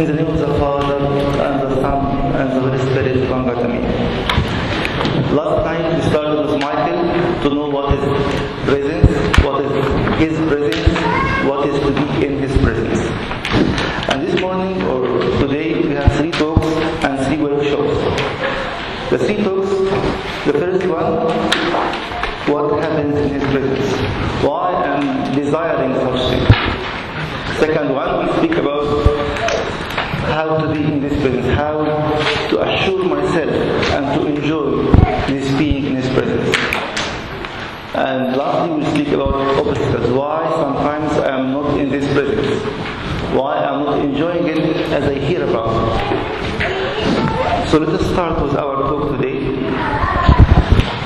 In the name of the Father, and the Son, and the Holy Spirit, one God, Amen. Last night we started with Michael to know what is presence, what is his presence, what is to be in his presence. And this morning or today we have three talks and three workshops. The three talks, the first one, what happens in his presence. Why I'm desiring such things. Second one, we speak about how presence, how to assure myself and to enjoy this being in His presence. And lastly, we speak about obstacles. Why sometimes I am not in this presence? Why I am not enjoying it as I hear about it? So let us start with our talk today.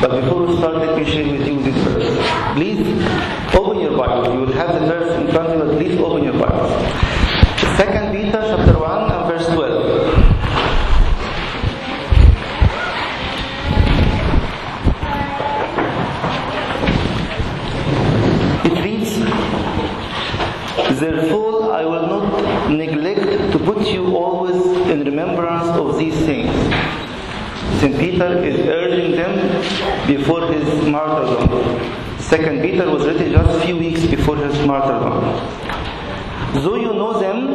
But before we start, let me share with you this verse. Please open your Bible. You will have the verse in front of you, but please open your Bible. Second Peter chapter 1 and verse 12. It reads, Therefore I will not neglect to put you always in remembrance of these things. St. Peter is urging them before his martyrdom. Second Peter was written just a few weeks before his martyrdom. Though you know them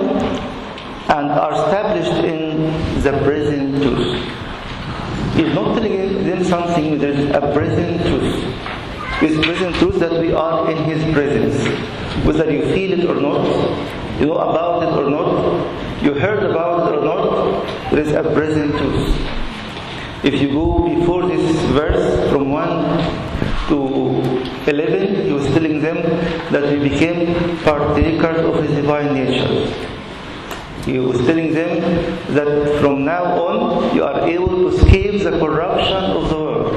and are established in the present truth. He's not telling them something, there is a present truth. It's present truth that we are in His presence. Whether you feel it or not, you know about it or not, you heard about it or not, there is a present truth. If you go before this verse from 1 to 11, he was telling them that we became partakers of his divine nature. He was telling them that from now on you are able to escape the corruption of the world.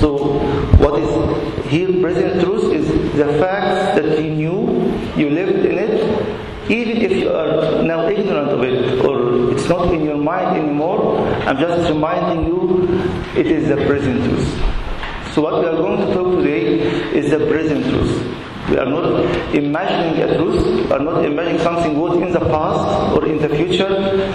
So, what is here present truth is the fact that you knew, you lived in it, even if you are now ignorant of it or it's not in your mind anymore, I'm just reminding you it is the present truth. So what we are going to talk today is the present truth. We are not imagining a truth, we are not imagining something good in the past or in the future,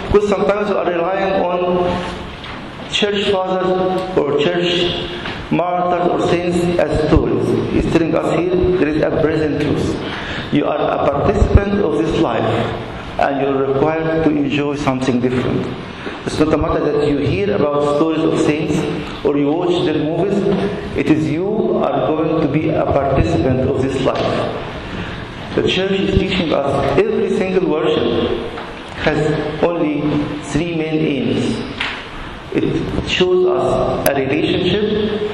because sometimes we are relying on church fathers or church martyrs or saints as stories. He's telling us here there is a present truth. You are a participant of this life and you're required to enjoy something different. It's not a matter that you hear about stories of saints or you watch their movies. It is you are going to be a participant of this life. The church is teaching us every single worship has only three main aims. It shows us a relationship,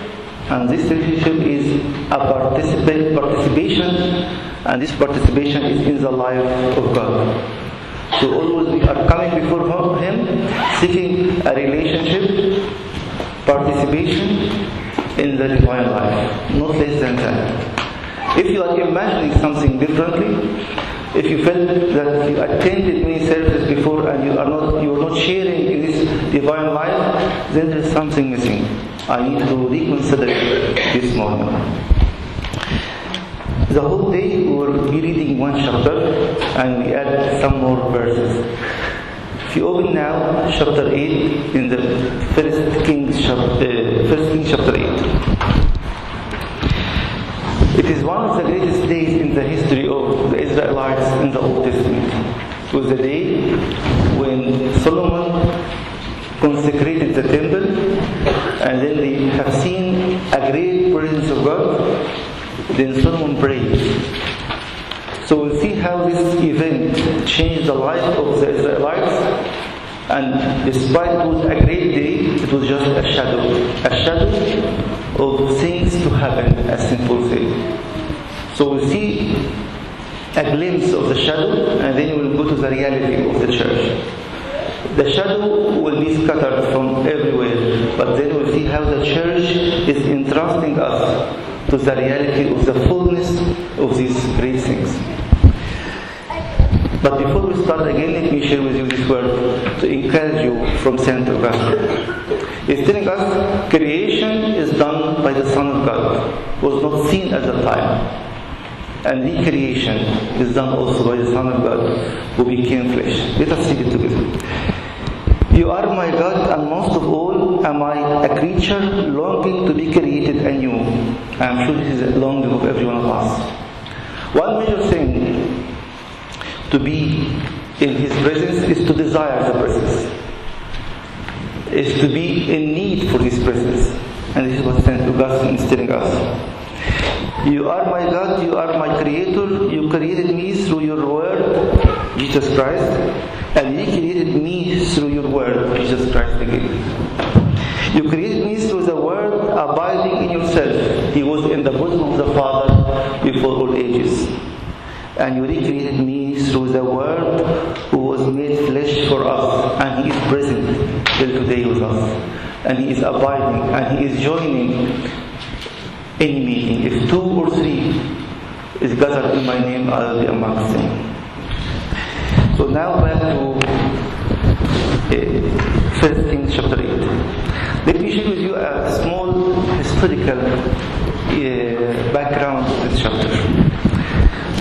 and this relationship is a participation, and this participation is in the life of God. So always we are coming before Him, seeking a relationship, participation in the divine life, not less than that. If you are imagining something differently, if you felt that you attended many services before and you are not you are not sharing in this divine life, then there is something missing. I need to reconsider this morning. The whole day we will be reading one chapter and we add some more verses. If you open now chapter 8 in the first Kings chapter, uh, first Kings chapter 8. It is one of the greatest days in the history of the Israelites in the Old Testament. It was the day when Solomon consecrated the temple and then they have seen a great presence of God. Solomon. So we'll see how this event changed the life of the Israelites. And despite it was a great day, it was just a shadow. A shadow of things to happen, as simple said. So we'll see a glimpse of the shadow and then we'll go to the reality of the church. The shadow will be scattered from everywhere, but then we'll see how the church is entrusting us to the reality of the fullness of these great things. But before we start again, let me share with you this word to encourage you from St. Augustine. He's telling us creation is done by the Son of God, was not seen at the time. and recreation is done also by the Son of God who became flesh. Let us read it together. You are my God, and most of all am I a creature longing to be created anew. I am sure this is a longing of every one of us. One major thing to be in His presence is to desire the presence, is to be in need for His presence. And this is what. Augustine is telling us. You are my God, you are my creator, you created me through your word, Jesus Christ, and you created me through your word, Jesus Christ again. You created me through the word abiding in yourself. He was in the bosom of the Father before all ages. And you recreated me through the word who was made flesh for us, and he is present till today with us. And he is abiding, and he is joining any meeting. If two or three is gathered in my name, I will be amongst them. So now back to uh, First Kings chapter 8. Let me share with you a small historical uh, background of this chapter.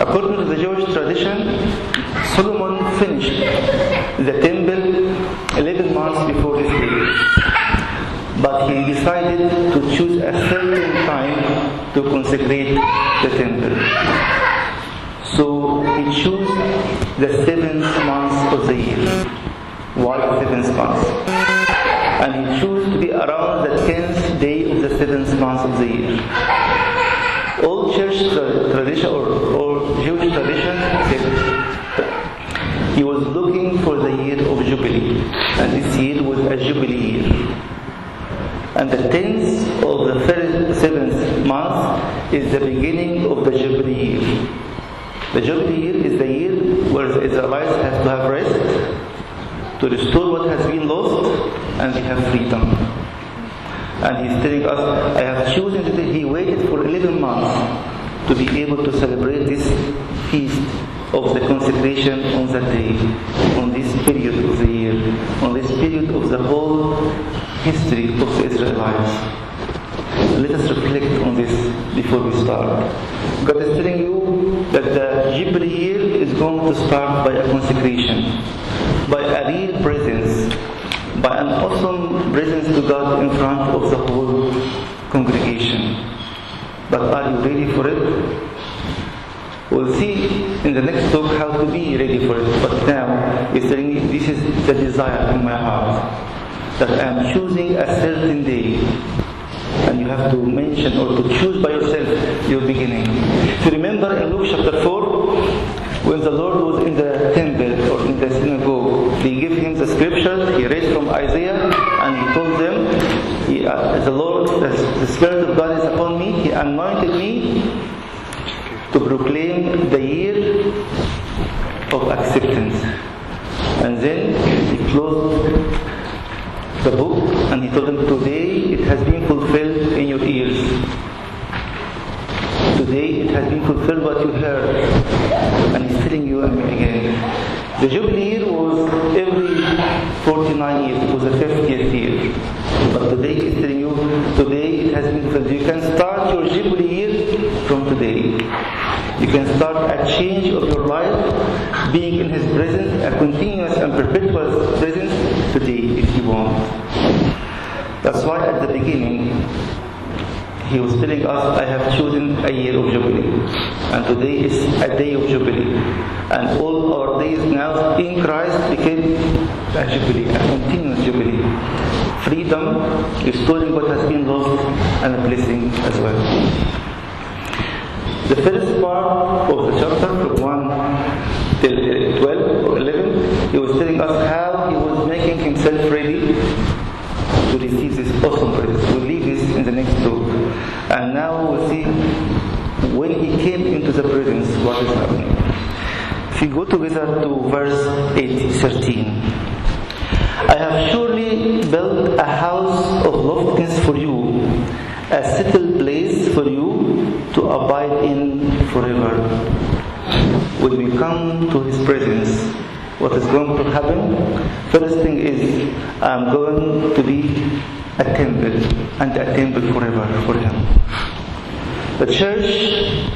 According to the Jewish tradition, Solomon finished the temple 11 months before his death but he decided to choose a certain time to consecrate the temple. So he chose the seventh month of the year. The seventh month? And he chose to be around the tenth day of the seventh month of the year. All church tra- tradition or, or Jewish tradition he was looking for the year of Jubilee. And this year was a Jubilee year. And the tenth of the first, seventh month is the beginning of the Jubilee year. The Jubilee year is the year where the Israelites have to have rest, to restore what has been lost, and we have freedom. And he's telling us, I have chosen that he waited for 11 months to be able to celebrate this feast of the consecration on that day, on this period of the year, on this period of the whole history of the Israelites. Let us reflect on this before we start. God is telling you that the year is going to start by a consecration, by a real presence, by an awesome presence to God in front of the whole congregation. But are you ready for it? We'll see in the next talk how to be ready for it. But now, he's telling me this is the desire in my heart that I am choosing a certain day. And you have to mention or to choose by yourself your beginning. If you remember in Luke chapter 4, when the Lord was in the temple or in the synagogue, they gave him the scriptures, he read from Isaiah, and he told them, he, uh, the Lord, the, the Spirit of God is upon me, he anointed me to proclaim the year of acceptance. And then he closed the book and he told them, Today it has been fulfilled in your ears. Today it has been fulfilled what you heard. And he's telling you again. The Jubilee year was every 49 years, it was the 50th year. But today he's telling you, today it has been fulfilled. You can start your Jubilee year from today. You can start a change of your life, being in His presence, a continuous and perpetual presence today if you want. That's why at the beginning, He was telling us, I have chosen a year of Jubilee. And today is a day of Jubilee. And all our days now in Christ became a Jubilee, a continuous Jubilee. Freedom, restoring what has been lost, and a blessing as well. The first part of the chapter, from 1 till uh, 12 or 11, he was telling us how he was making himself ready to receive this awesome praise. We'll leave this in the next talk. And now we'll see when he came into the presence, what is happening. If you go together to verse 8, 13. I have surely built a house of loftiness for you, a settled place for you to abide in forever. When we come to His presence, what is going to happen? First thing is, I'm going to be a temple and a temple forever for Him. The church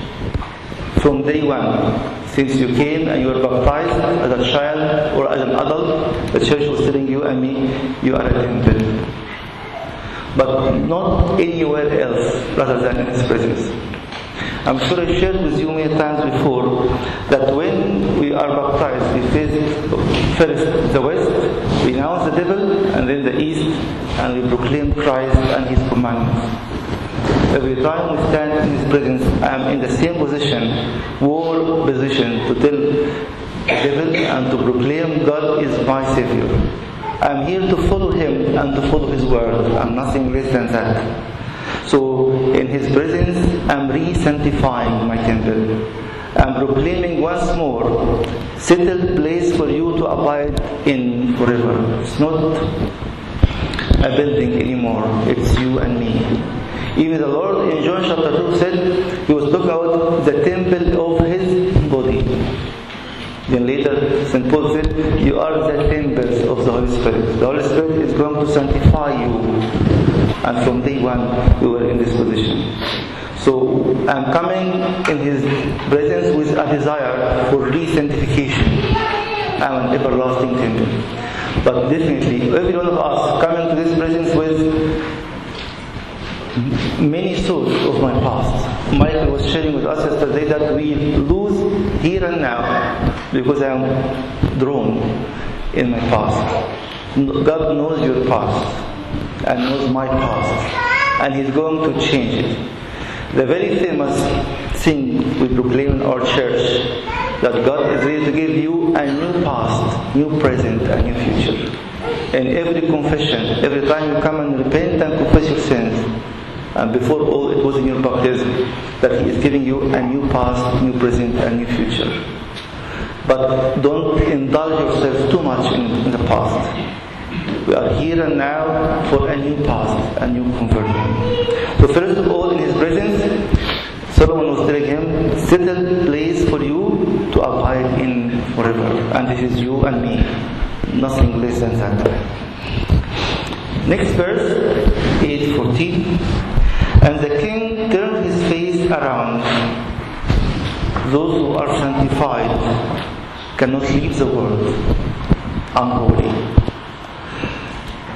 from day one. Since you came and you were baptized as a child or as an adult, the church was telling you and me, you are a temple. But not anywhere else rather than in His presence. I'm sure I shared with you many times before that when we are baptized, we face first the west, we announce the devil, and then the east, and we proclaim Christ and His commandments. Every time we stand in His presence, I am in the same position, war position, to tell the devil and to proclaim God is my Savior. I am here to follow Him and to follow His word. I'm nothing less than that. So, in His presence, I'm re sanctifying my temple. I'm proclaiming once more, settled place for you to abide in forever. It's not a building anymore, it's you and me. Even the Lord in John chapter 2 said he was talking about the temple of his. Then later, St. Paul said, You are the temples of the Holy Spirit. The Holy Spirit is going to sanctify you. And from day one, you were in this position. So I'm coming in His presence with a desire for re-sanctification. I'm an everlasting temple. But definitely, every one of us coming to this presence with many thoughts of my past. Michael was sharing with us yesterday that we lose here and now because I am drawn in my past. God knows your past and knows my past, and He's going to change it. The very famous thing we proclaim in our church that God is ready to give you a new past, new present, and new future. In every confession, every time you come and repent and confess your sins, and before all it was in your baptism that He is giving you a new past, new present, and new future. But don't indulge yourself too much in, in the past. We are here and now for a new past, a new conversion. So first of all, in His presence, Solomon was telling him, settled place for you to abide in forever. And this is you and me. Nothing less than that. Next verse, 814. And the king turned his face around. Those who are sanctified cannot leave the world unholy.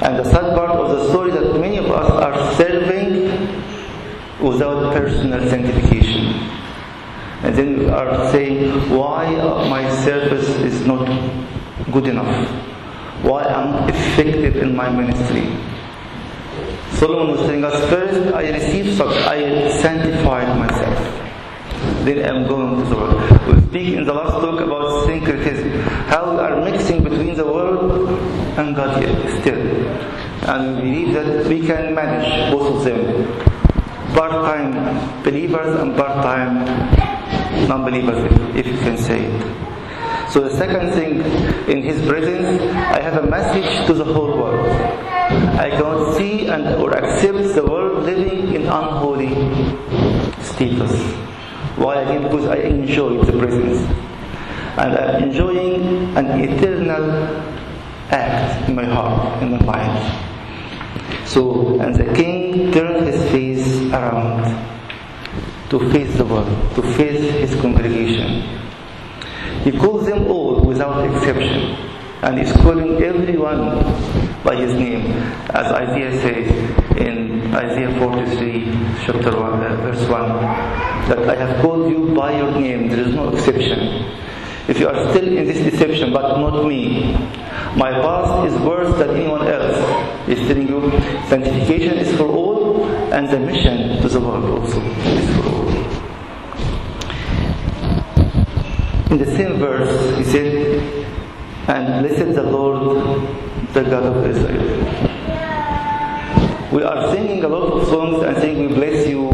And the sad part of the story that many of us are serving without personal sanctification. And then we are saying, why my service is not good enough? Why I'm effective in my ministry? Solomon was telling us, first I received such, I sanctified myself. Then I'm going to the world. We speak in the last talk about syncretism, how we are mixing between the world and God yet still. And we believe that we can manage both of them. Part-time believers and part-time non-believers, if, if you can say it. So the second thing, in His presence, I have a message to the whole world. I cannot see and accept the world living in unholy status. Why again? Because I enjoy the presence. And I'm enjoying an eternal act in my heart, in my mind. So, and the king turned his face around to face the world, to face his congregation. He calls them all without exception, and he's calling everyone by his name, as Isaiah says in Isaiah 43, chapter 1, uh, verse 1, that I have called you by your name, there is no exception. If you are still in this deception, but not me, my past is worse than anyone else. He's telling you sanctification is for all, and the mission to the world also is for all. In the same verse, he said, And blessed the Lord, the God of Israel. We are singing a lot of songs and saying, We bless you.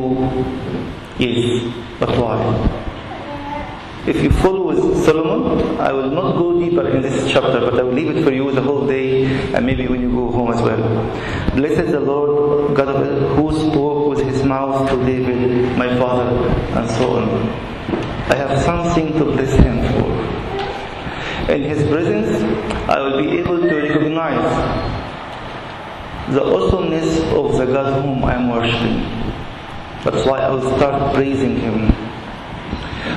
Yes, but why? If you follow Solomon, I will not go deeper in this chapter, but I will leave it for you the whole day and maybe when you go home as well. Blessed the Lord God of Israel, who spoke with his mouth to David, my father, and so on. I have something to bless him for. In his presence, I will be able to recognize the awesomeness of the God whom I am worshiping. That's why I will start praising him.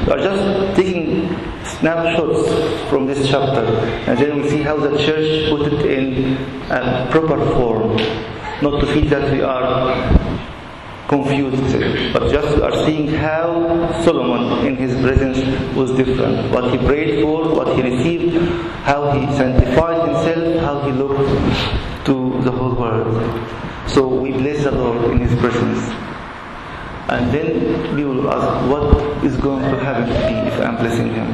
We are just taking snapshots from this chapter, and then we see how the church put it in a proper form, not to feel that we are confused, but just are seeing how Solomon in his presence was different. What he prayed for, what he received, how he sanctified himself, how he looked to the whole world. So we bless the Lord in his presence. And then we will ask, what is going to happen to me if I'm blessing him?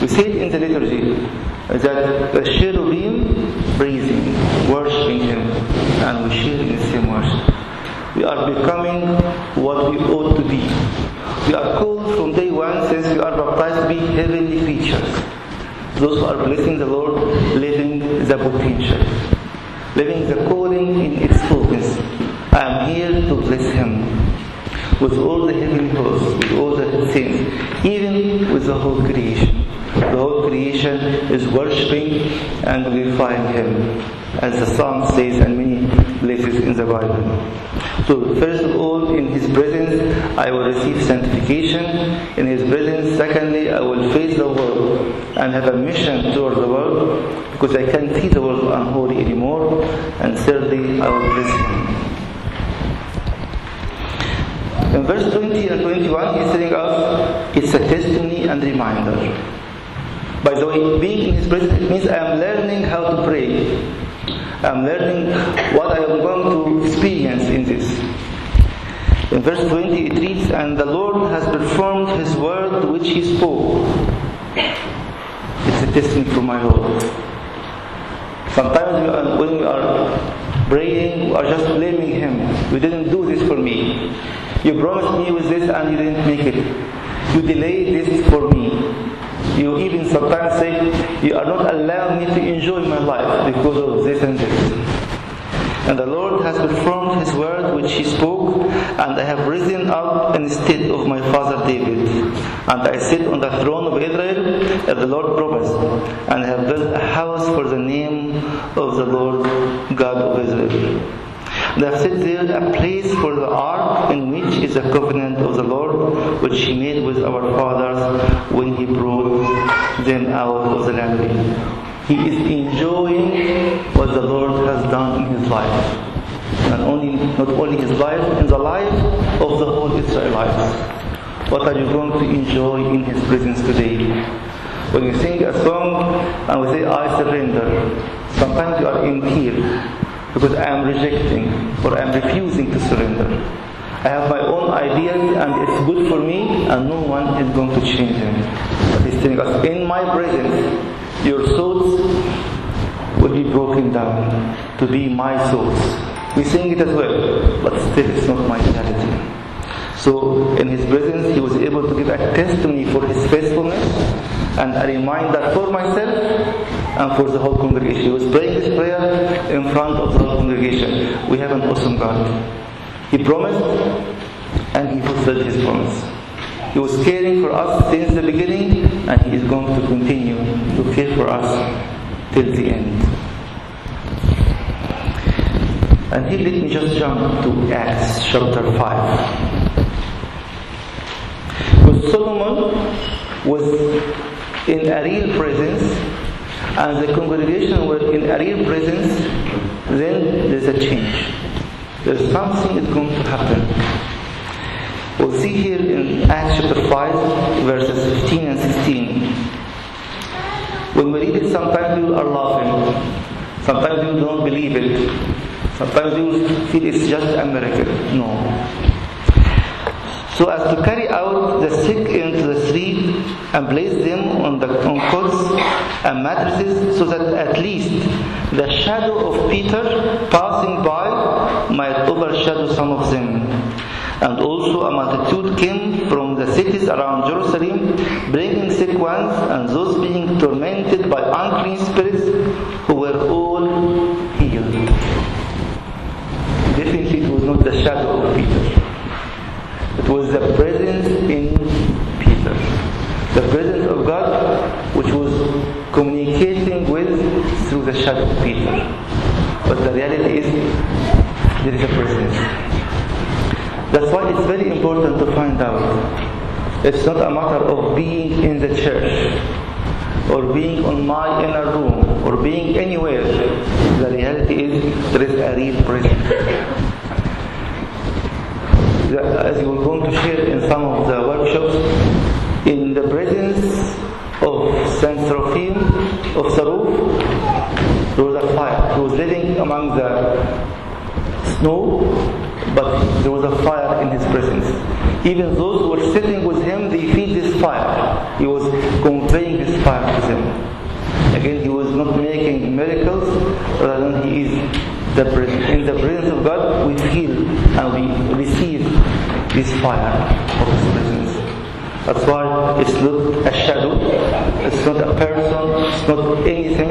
We say in the liturgy that the cherubim praising, worshiping him, and we share in the same worship we are becoming what we ought to be. We are called from day one since we are baptized to be heavenly creatures. Those who are blessing the Lord, living the potential, living the calling in its fullness. I am here to bless Him with all the heavenly hosts, with all the saints, even with the whole creation. The whole creation is worshipping and glorifying Him, as the Psalm says and many places in the Bible. So, first of all, in His presence, I will receive sanctification. In His presence, secondly, I will face the world and have a mission towards the world because I can't see the world unholy anymore. And thirdly, I will bless Him. In verse 20 and 21, He's telling us it's a testimony and reminder. By the way, being in His presence means I am learning how to pray. I'm learning what I am going to experience in this. In verse 20 it reads, And the Lord has performed his word which he spoke. It's a testimony from my Lord. Sometimes when we are praying, we are just blaming him. You didn't do this for me. You promised me with this and you didn't make it. You delayed this for me. You even sometimes say, You are not allowing me to enjoy my life because of this and this. And the Lord has performed his word which he spoke, and I have risen up instead of my father David. And I sit on the throne of Israel, as the Lord promised, and have built a house for the name of the Lord God of Israel. There sits there a place for the ark in which is the covenant of the Lord which he made with our fathers when he brought them out of the land. He is enjoying what the Lord has done in his life. And only not only his life, in the life of the whole Israelites. What are you going to enjoy in his presence today? When you sing a song and we say, I surrender, sometimes you are in tears because I am rejecting or I am refusing to surrender. I have my own ideas and it's good for me and no one is going to change them. But he's telling us, in my presence, your thoughts will be broken down to be my thoughts. We sing it as well, but still it's not my reality. So in his presence, he was able to give a testimony for his faithfulness and a reminder for myself and for the whole congregation. He was praying this prayer in front of the whole congregation. We have an awesome God. He promised and he fulfilled his promise. He was caring for us since the beginning and he is going to continue to care for us till the end. And here let me just jump to Acts chapter 5. Because Solomon was in a real presence and the congregation were in a real presence, then there's a change. There's something is going to happen. We'll see here in Acts chapter 5, verses 15 and 16. When we read it, sometimes people are laughing. Sometimes you don't believe it. Sometimes you feel it's just a miracle. No so as to carry out the street and place them on the on cots and mattresses so that at least the shadow of Peter passing by might overshadow some of them. And also a multitude came from the cities around Jerusalem, bringing sick ones and those being tormented by unclean spirits, who were all healed. Definitely it was not the shadow of Peter. It was the presence. The presence of God which was communicating with through the shadow of Peter. But the reality is there is a presence. That's why it's very important to find out It's not a matter of being in the church or being on my inner room or being anywhere. The reality is there is a real presence. As we are going to share in some of the workshops, in the presence of Saint Seraphim of Sarov, there was a fire. He was living among the snow, but there was a fire in his presence. Even those who were sitting with him, they feel this fire. He was conveying this fire to them. Again, he was not making miracles, rather than he is the in the presence of God. We feel and we receive this fire of His presence. That's why it's not a shadow, it's not a person, it's not anything.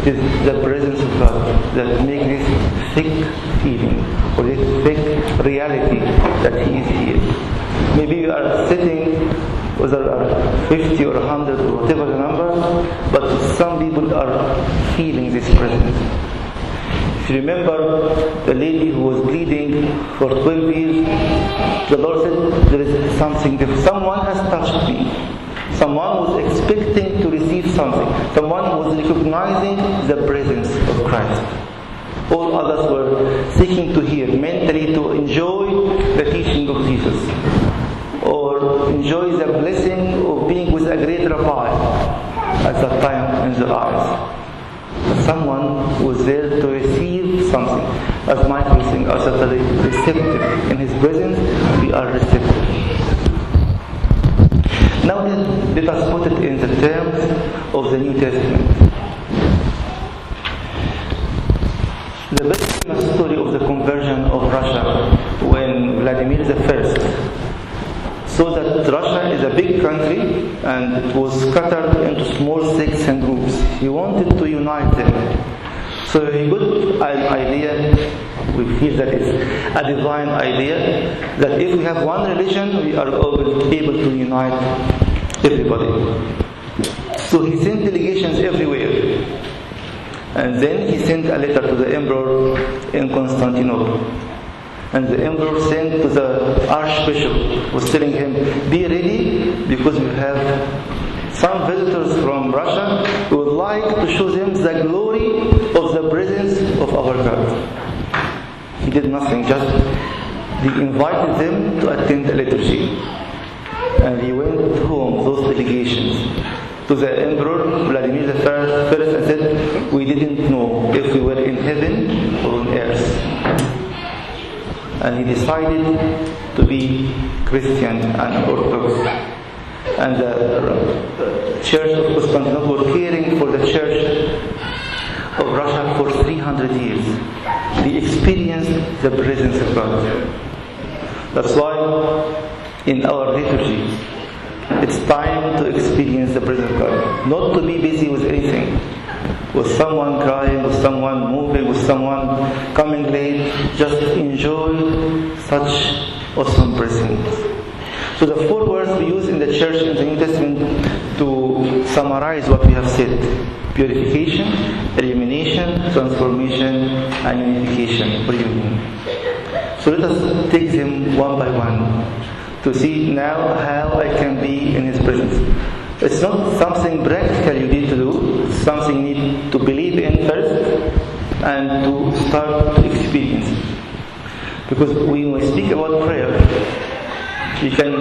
It is the presence of God that makes this thick feeling or this thick reality that He is here. Maybe you are sitting, whether are 50 or 100 or whatever the number, but some people are feeling this presence. Remember the lady who was bleeding for 12 years, the Lord said, There is something. Someone has touched me. Someone was expecting to receive something. Someone was recognizing the presence of Christ. All others were seeking to hear, mentally to enjoy the teaching of Jesus. Or enjoy the blessing of being with a great rabbi at that time in their eyes someone was there to receive something. As Michael saying, us are receptive. In his presence, we are receptive. Now let us put it in the terms of the New Testament. The best famous story of the conversion of Russia when Vladimir I so that Russia is a big country and it was scattered into small sects and groups. He wanted to unite them. So a good idea, we feel that it's a divine idea, that if we have one religion, we are able to unite everybody. So he sent delegations everywhere. And then he sent a letter to the emperor in Constantinople. And the emperor sent to the archbishop, was telling him, be ready because we have some visitors from Russia would like to show them the glory of the presence of our God. He did nothing, just he invited them to attend the liturgy. And he went home, those delegations, to the emperor Vladimir I and said, we didn't know if we were in heaven or on earth and he decided to be Christian and Orthodox. And the Church of Constantinople caring for the Church of Russia for 300 years. They experienced the presence of God. That's why in our liturgy, it's time to experience the presence of God, not to be busy with anything with someone crying, with someone moving, with someone coming late. Just enjoy such awesome presence. So the four words we use in the church in the New Testament to summarize what we have said. Purification, illumination, transformation, and unification or union. So let us take them one by one to see now how I can be in His presence. It's not something practical you need to do, it's something you need to believe in first and to start to experience. Because when we speak about prayer, you can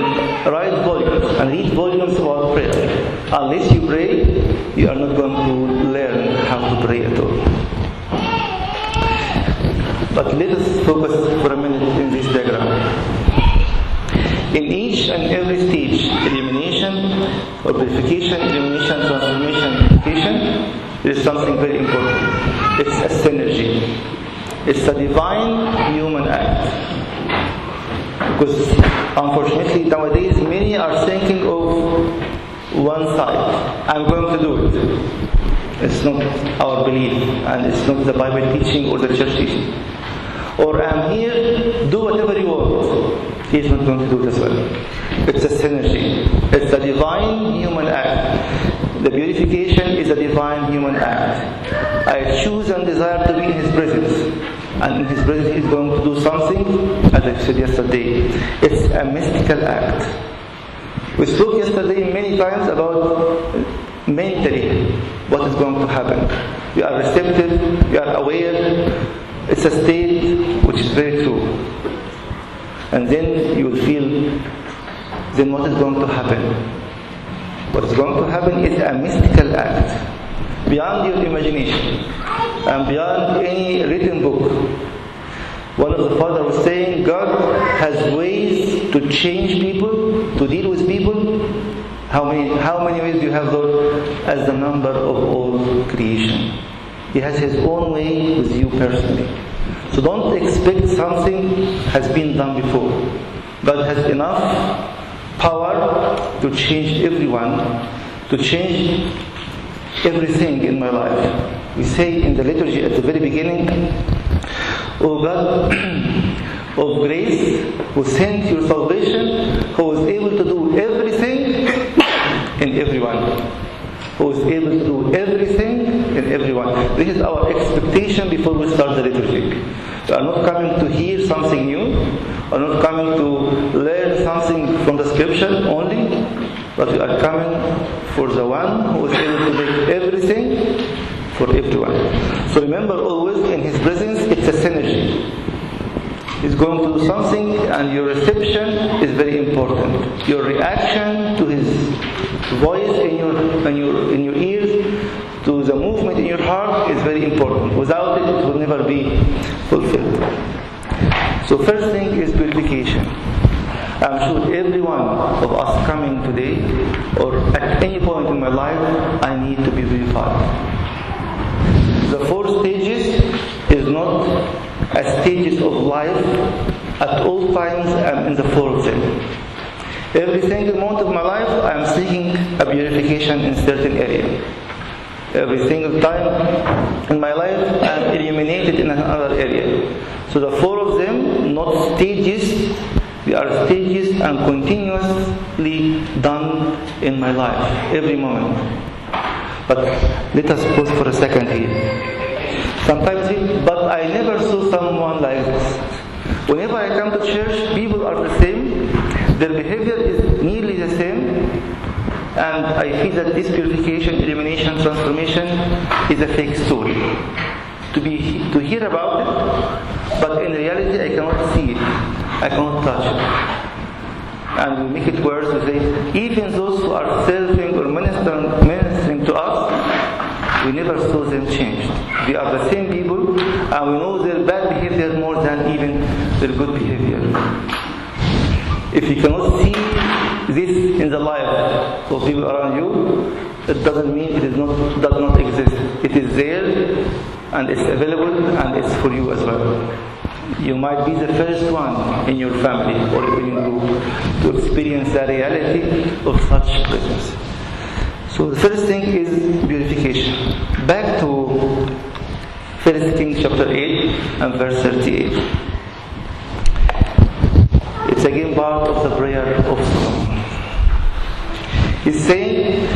write volumes and read volumes about prayer. Unless you pray, you are not going to learn how to pray at all. But let us focus for a minute in this diagram. In each and every stage, illumination or purification, illumination, transformation, purification, there is something very important. It's a synergy. It's a divine human act. Because unfortunately nowadays many are thinking of one side. I'm going to do it. It's not our belief and it's not the Bible teaching or the church teaching. Or I'm here, do whatever you want. He's not going to do as well. It's a synergy. It's a divine human act. The purification is a divine human act. I choose and desire to be in His presence. And in His presence He's going to do something, as I said yesterday. It's a mystical act. We spoke yesterday many times about mentally what is going to happen. You are receptive, you are aware. It's a state which is very true. And then you will feel then what is going to happen? What is going to happen is a mystical act beyond your imagination and beyond any written book. One of the father was saying God has ways to change people, to deal with people. How many how many ways do you have Lord? As the number of all creation. He has his own way with you personally. So don't expect something has been done before. God has enough power to change everyone, to change everything in my life. We say in the liturgy at the very beginning, O God of grace, who sent your salvation, who is able to do everything in everyone. Who is able to do everything in everyone. This is our expectation before we start the liturgy. We are not coming to hear something new, we are not coming to learn something from the scripture only, but we are coming for the one who is able to make everything for everyone. So remember always in his presence it's a synergy. He's going to do something and your reception is very important. Your reaction to his voice in your in your in your ears, to the movement in your heart is very important. Without it it will never be fulfilled. So first thing is purification. I'm sure every one of us coming today or at any point in my life, I need to be purified. The four stages is not a stages of life. At all times I'm in the four of them. Every single moment of my life I'm seeking a purification in certain area. Every single time in my life I'm illuminated in another area. So the four of them, not stages, they are stages and continuously done in my life, every moment. But let us pause for a second here. Sometimes, but I never saw someone like this. Whenever I come to church, people are the same. Their behavior is nearly the same. And I feel that this purification, illumination, transformation is a fake story. To be to hear about it, but in reality I cannot see it. I cannot touch it. And we make it worse, we say, even those who are serving or ministering, ministering to us, we never saw them changed. They are the same people, and we know their bad behavior more than even their good behavior. If you cannot see this in the life of people around you, it doesn't mean it is not does not exist. It is there and it's available and it's for you as well. You might be the first one in your family or in your group to experience the reality of such presence. So the first thing is purification. Back to 1 Kings chapter 8 and verse 38. It's again part of the prayer of Solomon. He's saying,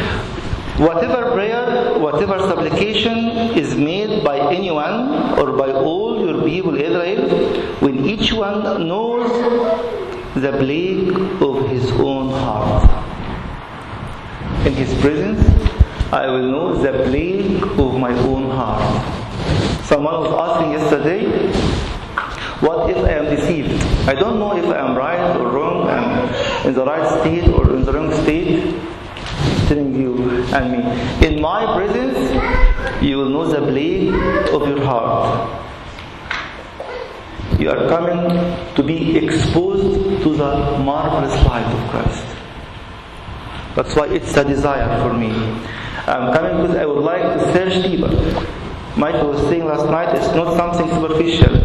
whatever prayer, whatever supplication is made by anyone or by all your people Israel, when each one knows the plague of his own heart. In his presence, I will know the plague of my own heart. Someone was asking yesterday, what if I am deceived? I don't know if I am right or wrong, I'm in the right state or in the wrong state. Telling you and me. In my presence, you will know the plague of your heart. You are coming to be exposed to the marvelous light of Christ. That's why it's a desire for me. I'm coming because I would like to search deeper. Michael was saying last night, it's not something superficial.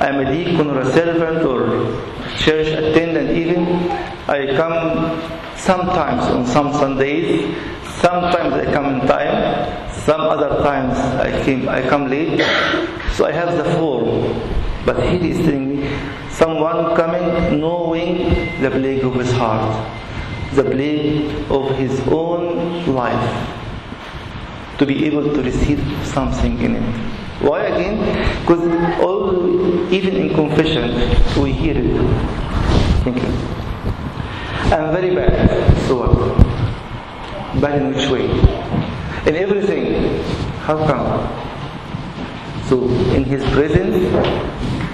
I'm a deacon or a servant or church attendant even. I come sometimes on some Sundays, sometimes I come in time, some other times I came I come late. So I have the form. But he is telling me someone coming knowing the plague of his heart, the plague of his own life, to be able to receive something in it. Why again? Because all, even in confession, we hear it. Thank you. I'm very bad. So what? Bad in which way? In everything. How come? So in His presence,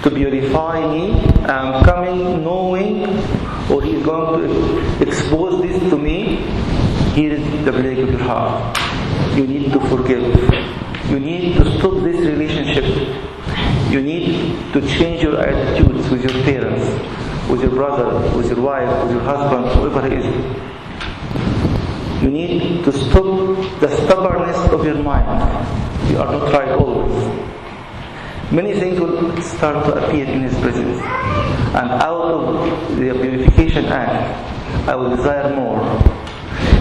to purify me, I'm coming knowing, or He's going to expose this to me. Here is the plague of your heart. You need to forgive. You need to stop this relationship. You need to change your attitudes with your parents, with your brother, with your wife, with your husband, whoever it is. You need to stop the stubbornness of your mind. You are not right always. Many things will start to appear in His presence. And out of the purification act, I will desire more.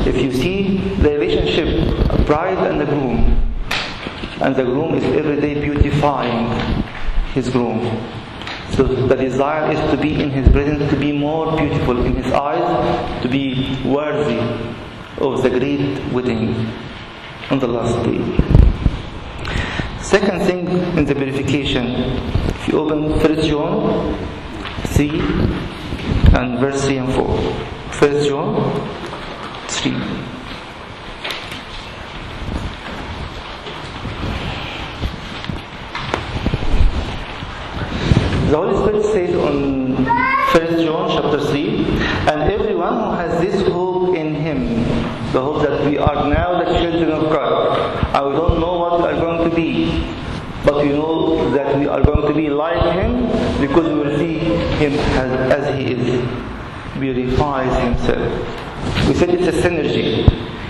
If you see the relationship, bride and the groom, and the groom is every day beautifying his groom. So the desire is to be in his presence, to be more beautiful in his eyes, to be worthy of the great wedding on the last day. Second thing in the purification, if you open 1 John 3 and verse 3 and 4. 1 John 3. The Holy Spirit says on 1 John chapter 3, and everyone who has this hope in him, the hope that we are now the children of God, and we don't know what we are going to be, but we know that we are going to be like him because we will see him as, as he is, purifies himself. We said it's a synergy.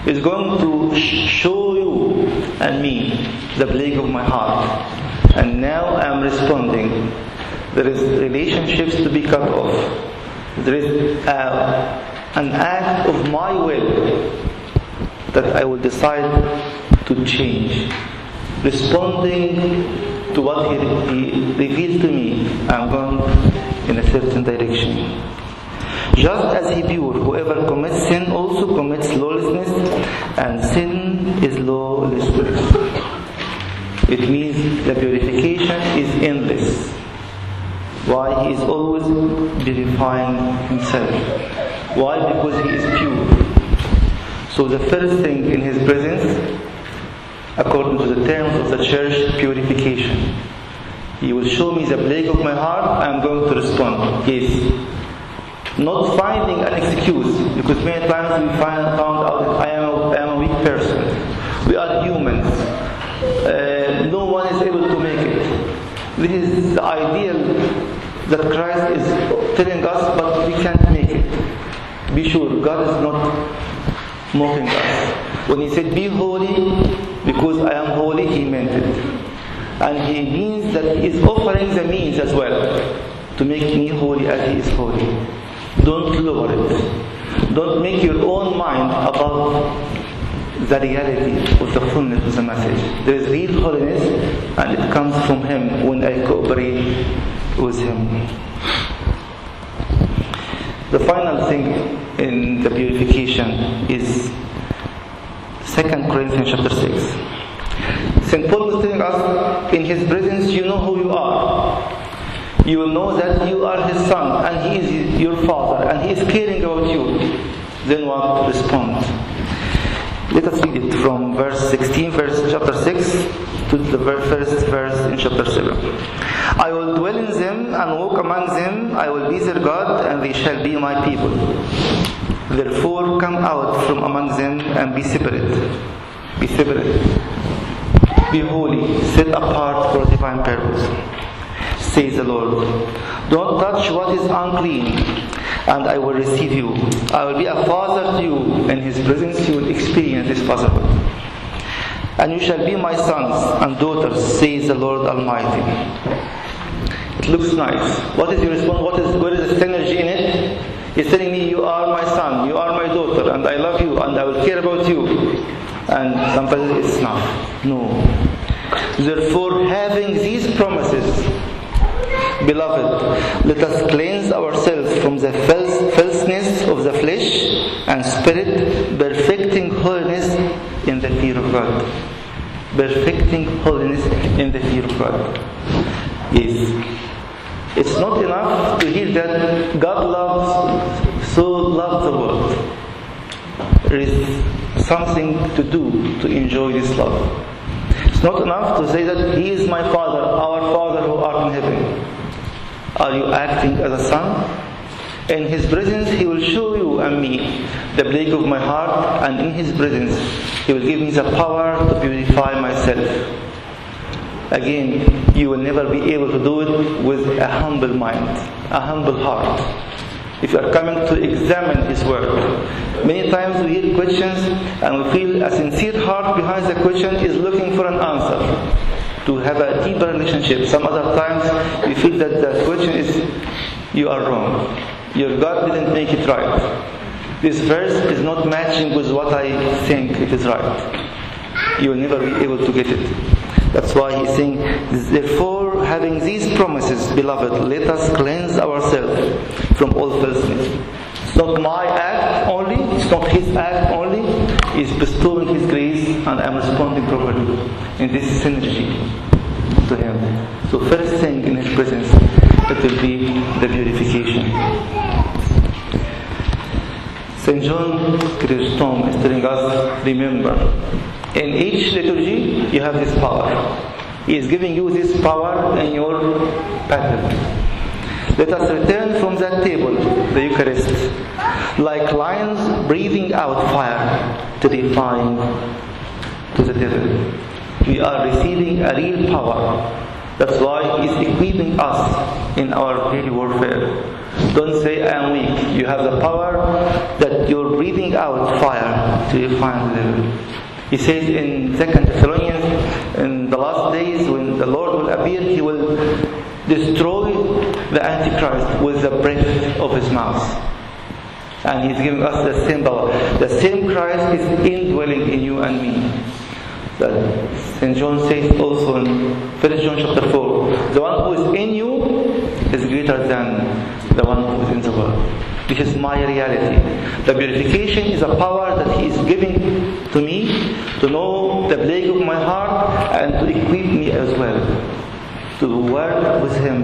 It's going to show you and me the plague of my heart. And now I'm responding there is relationships to be cut off. There is uh, an act of my will that I will decide to change. Responding to what he, he reveals to me, I'm going in a certain direction. Just as he pure, whoever commits sin also commits lawlessness, and sin is lawlessness. It means the purification is endless. Why? He is always purifying himself. Why? Because he is pure. So the first thing in his presence, according to the terms of the church, purification. He will show me the plague of my heart, I am going to respond. Yes. Not finding an excuse, because many times we find found out that I am a, I am a weak person. We are humans. Uh, no one is able to make it. This is the ideal that Christ is telling us, but we can't make it. Be sure, God is not mocking us. When He said, Be holy, because I am holy, He meant it. And He means that He is offering the means as well to make me holy as He is holy. Don't lower it. Don't make your own mind above the reality of the fullness of the message. There is real holiness and it comes from Him when I cooperate with Him. The final thing in the purification is 2 Corinthians chapter 6. St. Paul is telling us, in His presence you know who you are. You will know that you are His son and He is your father and He is caring about you. Then what? Respond. Let us read it from verse 16, verse chapter 6 to the first verse in chapter 7. I will dwell in them and walk among them. I will be their God and they shall be my people. Therefore, come out from among them and be separate. Be separate. Be holy, set apart for divine purpose. Says the Lord. Don't touch what is unclean, and I will receive you. I will be a father to you. In his presence, you will experience this fatherhood. And you shall be my sons and daughters, says the Lord Almighty. It looks nice. What is your response? What is where is the synergy in it? He's telling me, You are my son, you are my daughter, and I love you, and I will care about you. And sometimes it's not. No. Therefore, having these promises, beloved, let us cleanse ourselves from the falseness of the flesh and spirit, perfecting holiness in the fear of God. Perfecting holiness in the fear of God. Yes. It's not enough to hear that God loves so loved the world, there is something to do to enjoy this love. It's not enough to say that He is my Father, our Father who art in heaven. Are you acting as a son? In His presence, He will show you and me the plague of my heart, and in His presence, He will give me the power to purify myself. Again, you will never be able to do it with a humble mind, a humble heart. If you are coming to examine His Word, many times we hear questions and we feel a sincere heart behind the question is looking for an answer to have a deeper relationship. Some other times we feel that the question is, you are wrong. Your God didn't make it right. This verse is not matching with what I think it is right. You will never be able to get it. That's why he's saying, therefore, having these promises, beloved, let us cleanse ourselves from all falseness. It's not my act only, it's not his act only, he's bestowing his grace and I'm responding properly in this synergy to him. So first thing in his presence, it will be the purification. St. John Chrysostom is telling us, remember, in each liturgy you have this power. He is giving you this power in your pattern. Let us return from that table, the Eucharist, like lions breathing out fire to define to the devil. We are receiving a real power. That's why He is equipping us in our daily warfare. Don't say I am weak. You have the power that you're breathing out fire to define the devil. He says in Second Thessalonians, in the last days when the Lord will appear, He will destroy the Antichrist with the breath of His mouth. And He's giving us the power. The same Christ is indwelling in you and me. That St. John says also in 1 John chapter 4, the one who is in you is greater than the one who is in the world. This is my reality. The purification is a power that He is giving to me to know the plague of my heart and to equip me as well to work with Him.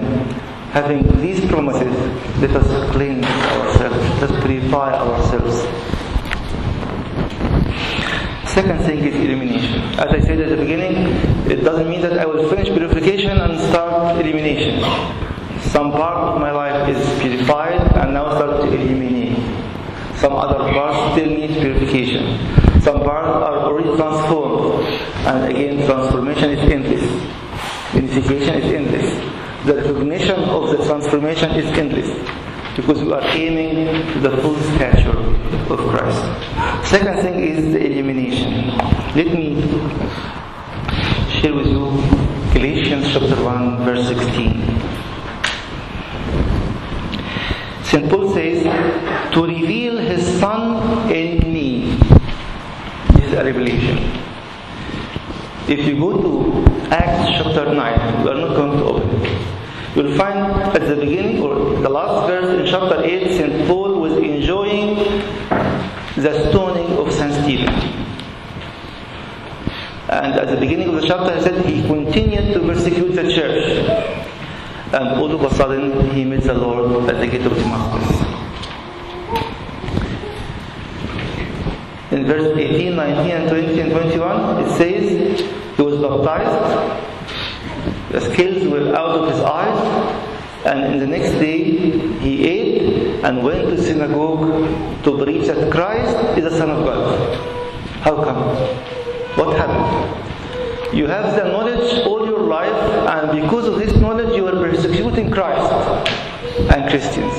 Having these promises, let us cleanse ourselves, let us purify ourselves. Second thing is illumination. As I said at the beginning, it doesn't mean that I will finish purification and start illumination. Some part of my life is purified and now start to illuminate. Some other parts still need purification. Some parts are already transformed. And again, transformation is endless. Unification is endless. The recognition of the transformation is endless. Because we are aiming to the full stature of Christ. Second thing is the illumination. Let me share with you Galatians chapter 1 verse 16. St. Paul says, to reveal his Son in me. This is a revelation. If you go to Acts chapter 9, we are not going to open it. You'll find at the beginning or the last verse in chapter 8, St. Paul was enjoying the stoning of St. Stephen. And at the beginning of the chapter, he said he continued to persecute the church. And all of a sudden, he met the Lord at the gate of Damascus. In verse 18, 19, and 20 and 21, it says, He was baptized, the scales were out of his eyes, and in the next day he ate and went to synagogue to preach that Christ is the Son of God. How come? What happened? You have the knowledge all your life, and because of this knowledge, you are persecuting Christ and Christians.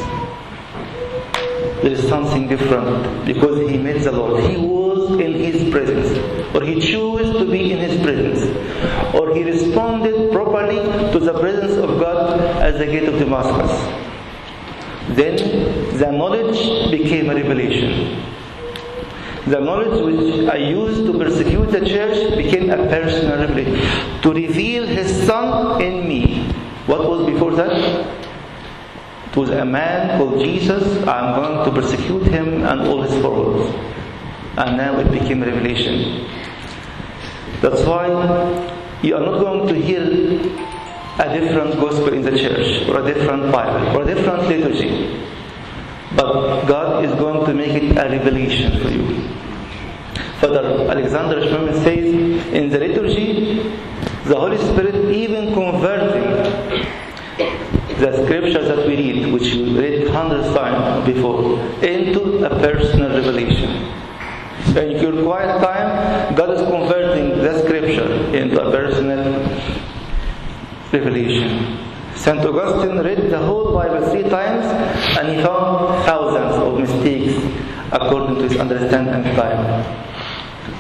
There is something different because he met the Lord. He was in his presence, or he chose to be in his presence, or he responded properly to the presence of God at the gate of Damascus. Then the knowledge became a revelation. The knowledge which I used to persecute the church became a personal revelation. To reveal His Son in me. What was before that? It was a man called Jesus. I'm going to persecute him and all his followers. And now it became a revelation. That's why you are not going to hear a different gospel in the church, or a different Bible, or a different liturgy. but God is going to make it a revelation for you. Father Alexander Schmemann says in the liturgy, the Holy Spirit even converting the scriptures that we read, which we read hundreds of times before, into a personal revelation. In your quiet time, God is converting the scripture into a personal revelation. St. Augustine read the whole Bible three times and he found thousands of mistakes according to his understanding and time.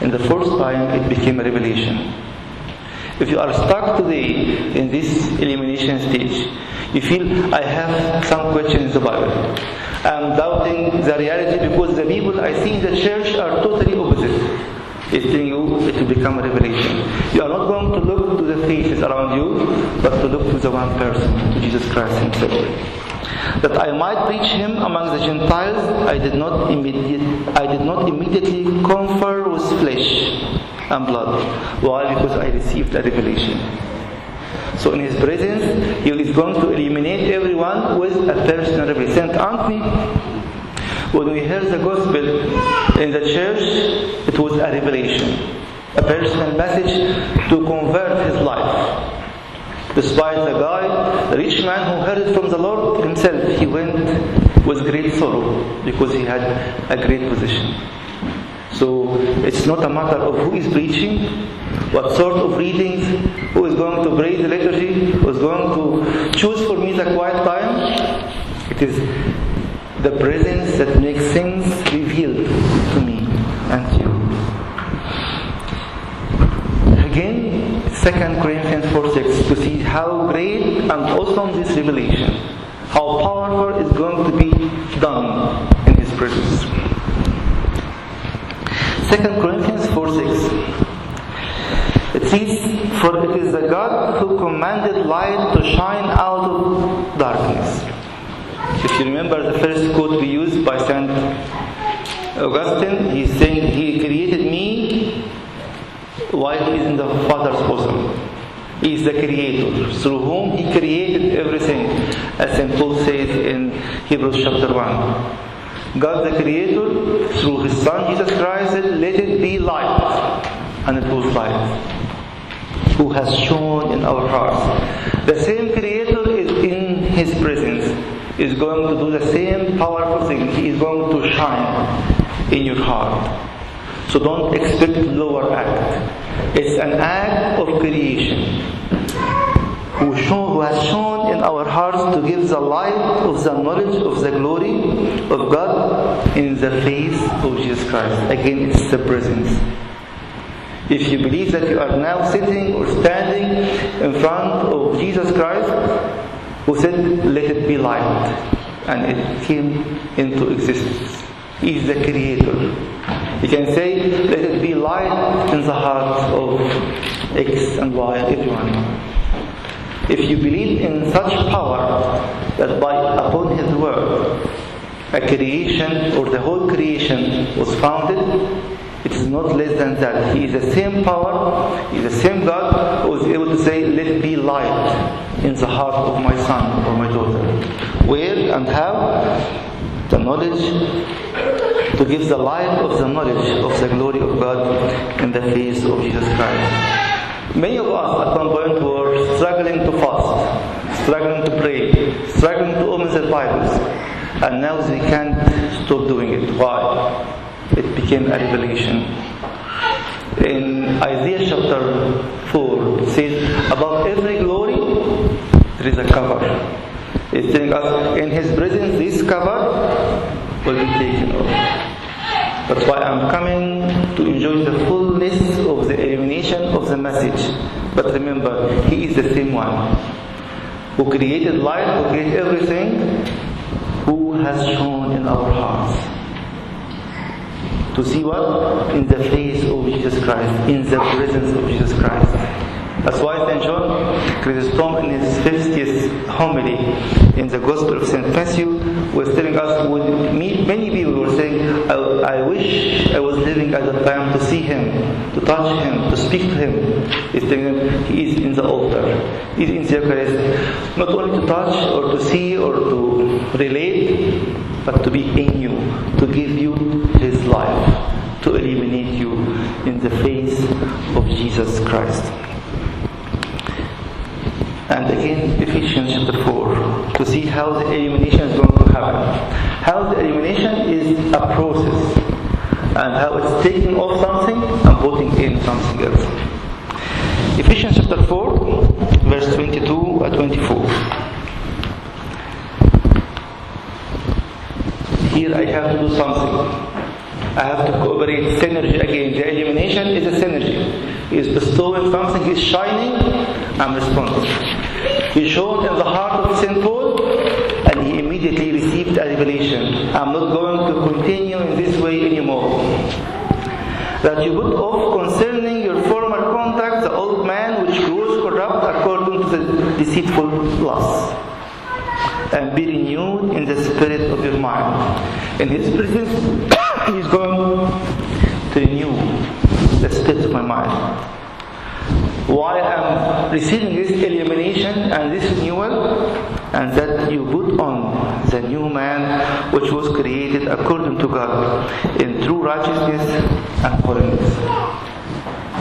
In the first time, it became a revelation. If you are stuck today in this illumination stage, you feel I have some questions about it. I'm doubting the reality because the people I see in the church are totally opposite. It's telling you it will become a revelation. You are not going to look to the faces around you, but to look to the one person, to Jesus Christ Himself. That I might preach Him among the Gentiles, I did not immediate, I did not immediately confer with flesh and blood. Why? Because I received a revelation. So in his presence, he is going to illuminate everyone with a personal revelation. Saint Anthony, when we heard the gospel in the church, it was a revelation, a personal message to convert his life. Despite the guy, the rich man who heard it from the Lord himself, he went with great sorrow because he had a great position. So it's not a matter of who is preaching, what sort of readings, who is going to pray the liturgy, who is going to choose for me the quiet time. It is the presence that makes things revealed to me and you. Again, 2 Corinthians 4 6 to see how great and awesome this revelation, how powerful is going to be done in His presence. 2 Corinthians 4 6. It says, For it is the God who commanded light to shine out of darkness. If you remember the first quote we used by St. Augustine, he's saying, He created me while He is in the Father's bosom. He is the creator, through whom He created everything, as St. Paul says in Hebrews chapter 1. God the Creator, through His Son Jesus Christ, said, Let it be light. And it was light. Who has shown in our hearts. The same Creator is in His presence, is going to do the same powerful thing. He is going to shine in your heart. So don't expect lower act. It's an act of creation. Who, who has shown in our hearts to give the light of the knowledge of the glory of God in the face of Jesus Christ. Again, it's the presence. If you believe that you are now sitting or standing in front of Jesus Christ, who said, Let it be light, and it came into existence. He is the creator. You can say, Let it be light in the hearts of X and Y, everyone. If you believe in such power that by upon His word a creation or the whole creation was founded, it is not less than that. He is the same power, He is the same God who is able to say, Let be light in the heart of my son or my daughter. Where and how? The knowledge to give the light of the knowledge of the glory of God in the face of Jesus Christ. Many of us at one point were struggling to fast, struggling to pray, struggling to open the Bibles, and now we can't stop doing it. Why? It became a revelation. In Isaiah chapter 4, it says, Above every glory, there is a cover. It's telling us, in His presence, this cover will be taken off. That's why I'm coming to enjoy the fullness of the of the message. But remember, He is the same one who created light, who created everything, who has shown in our hearts. To see what? In the face of Jesus Christ, in the presence of Jesus Christ. That's why St. John Chrysostom in his 50th homily in the Gospel of St. Matthew was telling us, with many people were saying, I, I, wish I was living at the time to see him, to touch him, to speak to him. He's telling them, he is in the altar, he is in the Eucharist, not only to touch or to see or to relate, but to be in you, to give you His life, to illuminate you in the face of Jesus Christ. And again, Ephesians chapter 4, to see how the illumination is going to happen. How the illumination is a process, and how it's taking off something and putting in something else. Ephesians chapter 4, verse 22 and 24. Here I have to do something. I have to cooperate synergy again. The illumination is a synergy. He is bestowing something, he is shining, I'm responding. He showed in the heart of St. Paul, and he immediately received a revelation. I'm not going to continue in this way anymore. That you put off concerning your former conduct the old man which grows corrupt according to the deceitful lusts and be renewed in the spirit of your mind. In His presence, He is going to renew the spirit of my mind. Why I'm receiving this illumination and this renewal, and that you put on the new man which was created according to God in true righteousness and holiness.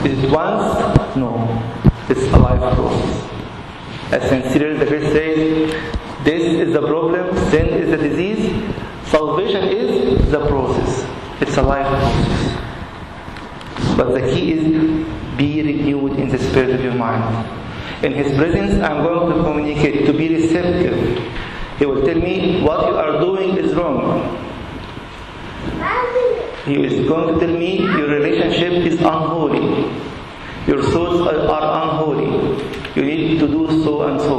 Is it once? No. It's a life process. As St. Cyril the Great says, this is the problem, sin is the disease, salvation is the process. It's a life process. But the key is be renewed in the spirit of your mind. In His presence, I'm going to communicate, to be receptive. He will tell me what you are doing is wrong. He is going to tell me your relationship is unholy. Your thoughts are, unholy. You need to do so and so.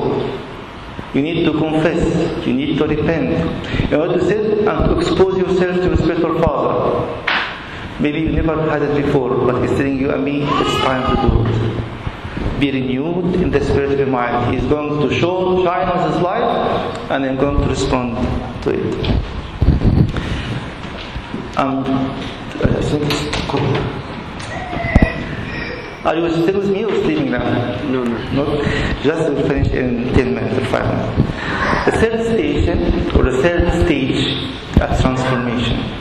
You need to confess. You need to repent. In order to sit and expose yourself to your spiritual father. Maybe you never had it before, but he's telling you and me it's time to do it. Be renewed in the spirit of your mind. He's going to show, shine on his life, and I'm going to respond to it. Um, I think it's cool. are you still with me or sleeping now? No, no. Not just to finish in 10 minutes or 5 minutes. The third station or the third stage of transformation.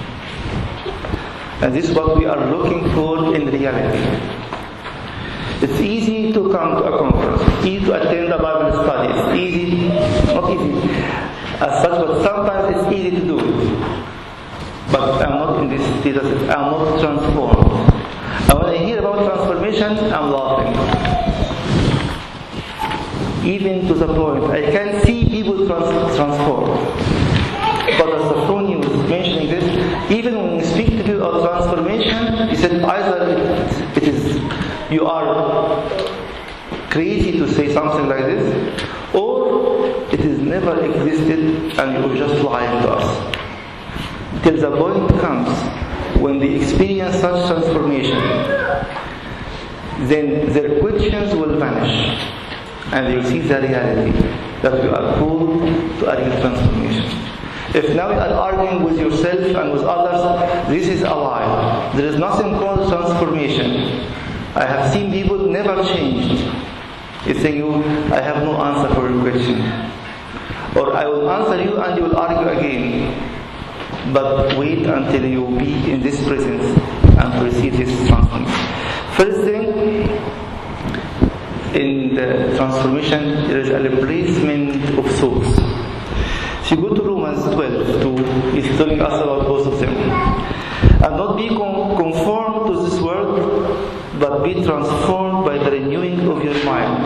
And this is what we are looking for in reality. It's easy to come to a conference, easy to attend a Bible study, it's easy, not easy as such, but sometimes it's easy to do. But I'm not in this status, I'm not transformed. And when I hear about transformation, I'm laughing. Even to the point, I can see people trans- transform. But as Sophrony was mentioning this, even when speak of transformation, he said either it, is you are crazy to say something like this, or it has never existed and you're just lying to us. Till the point comes when they experience such transformation, then their questions will vanish and they will see the reality that you are called to a real transformation. If now you are arguing with yourself and with others, this is a lie. There is nothing called transformation. I have seen people never changed. It's saying you, I have no answer for your question. Or I will answer you and you will argue again. But wait until you be in this presence and receive this transformation. First thing, in the transformation, there is a replacement of. If you go to Romans 12, to, it's telling us about both of them. And not be conformed to this world, but be transformed by the renewing of your mind,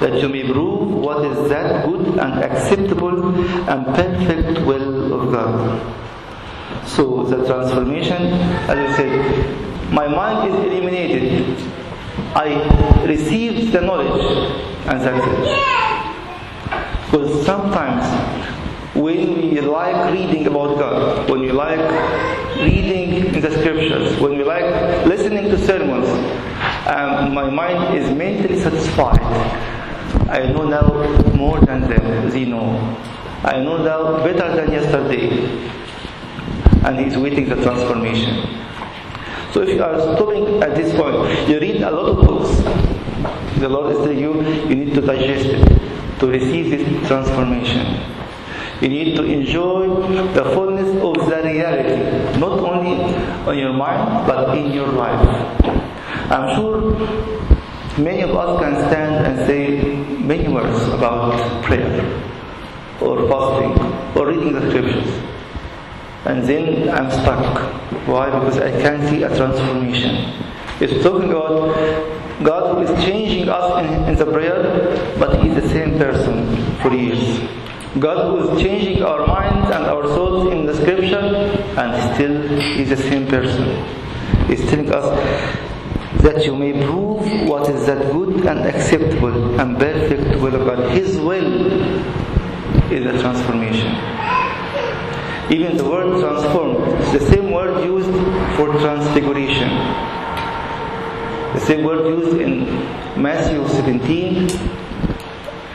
that you may prove what is that good and acceptable and perfect will of God. So the transformation, as I said, my mind is illuminated. I receive the knowledge, and that's it. Because sometimes when we like reading about God, when we like reading in the scriptures, when we like listening to sermons, um, my mind is mentally satisfied. I know now more than them, they know. I know now better than yesterday. And he's waiting the transformation. So if you are stopping at this point, you read a lot of books. The Lord is telling you, you need to digest it, to receive this transformation. You need to enjoy the fullness of the reality, not only on your mind, but in your life. I'm sure many of us can stand and say many words about prayer, or fasting, or reading the scriptures. And then I'm stuck. Why? Because I can't see a transformation. It's talking about God who is changing us in, in the prayer, but He's the same person for years. God who is changing our minds and our souls in the scripture, and still is the same person. He's telling us that you may prove what is that good and acceptable and perfect will of God. His will is a transformation. Even the word transformed is the same word used for transfiguration. The same word used in Matthew 17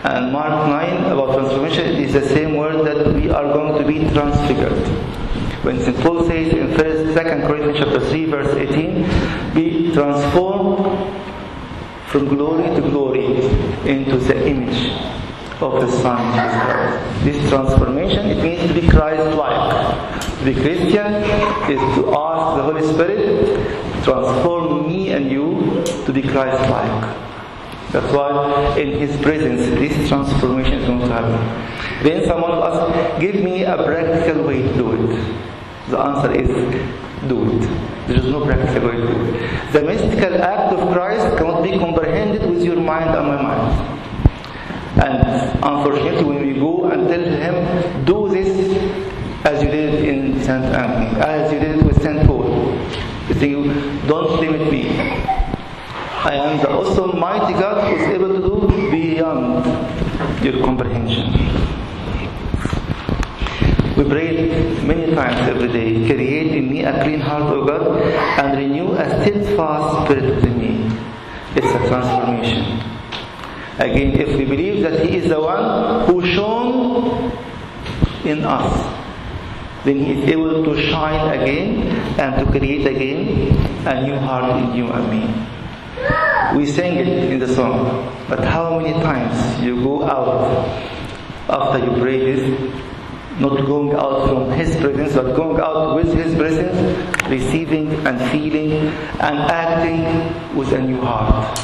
and Mark 9 about transformation is the same word that we are going to be transfigured. When St. Paul says in 1st, 2nd Corinthians chapter 3 verse 18, be transformed from glory to glory into the image of the Son Jesus Christ. This transformation, it means to be Christ-like. To be Christian is to ask the Holy Spirit, transform me and you to be Christ-like. That's why in His presence, this transformation is going to happen. Then someone will ask, give me a practical way to do it. The answer is, do it. There is no practical way to do it. The mystical act of Christ cannot be comprehended with your mind and my mind. And unfortunately, when we go and tell him, do this as you did in St. Anthony, as you did with St. Paul, you say, don't limit me. I am the awesome, mighty God who is able to do beyond your comprehension. We pray many times every day, create in me a clean heart, O God, and renew a steadfast spirit within me. It's a transformation. Again, if we believe that He is the one who shone in us, then He is able to shine again and to create again a new heart in you and me. We sang it in the song, but how many times you go out after you pray this, not going out from His presence, but going out with His presence, receiving and feeling and acting with a new heart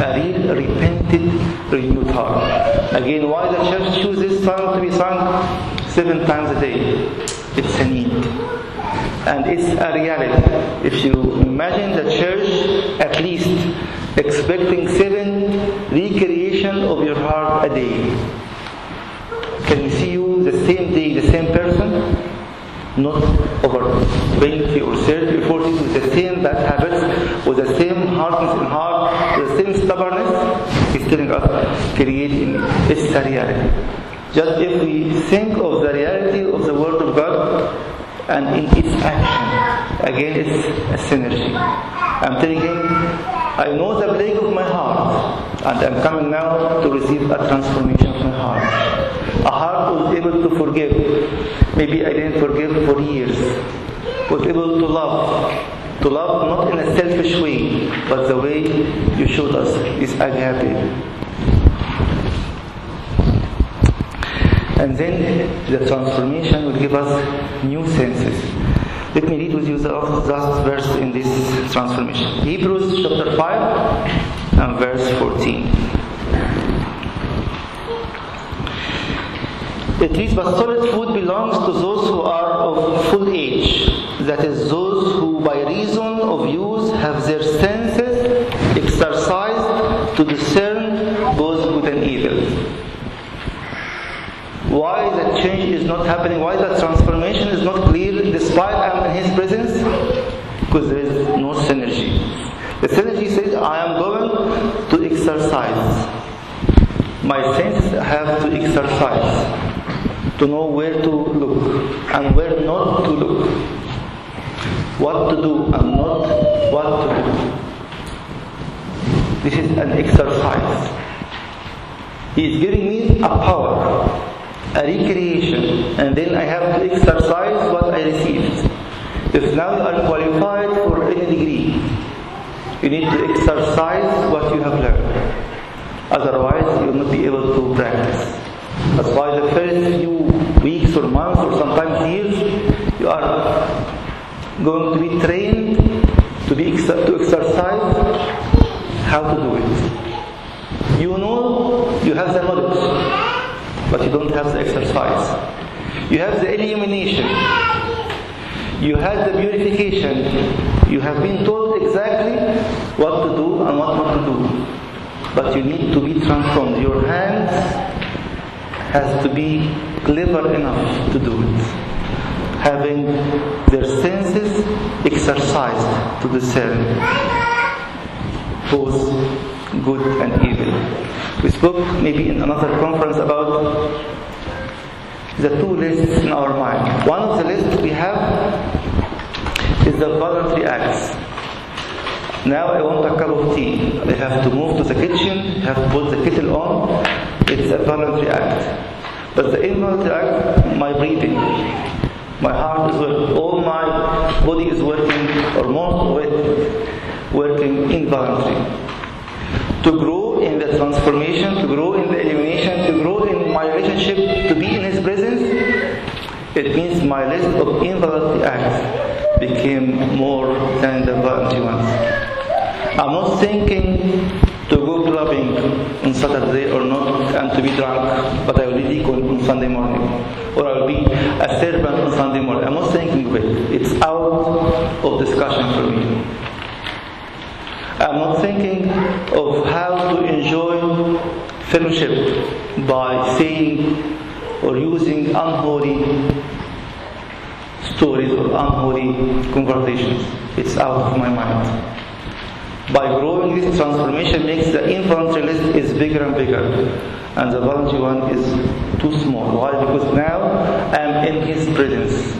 a real repented, renewed heart. Again, why the church chooses song to be sung seven times a day? It's a need. And it's a reality. If you imagine the church at least expecting seven recreation of your heart a day, can we see you the same day, the same person? Not over 20 or 30 or 40 with the same bad habits, with the same hardness in heart, with the same stubbornness. He's telling us, create in me. It's a reality. Just if we think of the reality of the Word of God and in its action, again it's a synergy. I'm telling him, I know the plague of my heart, and I'm coming now to receive a transformation of my heart. A heart was able to forgive. Maybe I didn't forgive for years. Was able to love. To love not in a selfish way, but the way you showed us is agape. And then the transformation will give us new senses. Let me read with you the last verse in this transformation. Hebrews chapter 5 and verse 14. It reads, but solid food belongs to those who are of full age, that is, those who by reason of use have their senses exercised to discern both good and evil. Why that change is not happening? Why that transformation is not clear despite I'm in His presence? Because there is no synergy. The synergy says, I am going to exercise. My senses have to exercise to know where to look and where not to look, what to do and not what to do. This is an exercise. He is giving me a power, a recreation, and then I have to exercise what I received. If now you are qualified for any degree, you need to exercise what you have learned. Otherwise, you will not be able to practice. That's why the first few weeks or months or sometimes years, you are going to be trained to, be ex- to exercise how to do it. You know you have the knowledge but you don't have the exercise. You have the illumination. You have the purification. You have been told exactly what to do and what not to do. But you need to be transformed. Your hands has to be clever enough to do it. Having their senses exercised to discern both good and evil. We spoke maybe in another conference about the two lists in our mind. One of the lists we have is the voluntary acts. Now I want a cup of tea. I have to move to the kitchen, have to put the kettle on. It's a voluntary act. But the involuntary act, my breathing, my heart is working, all my body is working, or most of it working involuntarily. To grow transformation, to grow in the illumination, to grow in my relationship, to be in His presence, it means my list of involuntary acts became more than the voluntary ones. I'm not thinking to go clubbing on Saturday or not and to be drunk, but I will be deacon on Sunday morning. Or I'll be a servant on Sunday morning. I'm not thinking of it. It's out of discussion for me. I'm not thinking of how to enjoy fellowship by saying or using unholy stories or unholy conversations. It's out of my mind. By growing this transformation makes the involuntary list is bigger and bigger and the voluntary one is too small. Why? Because now I'm in his presence.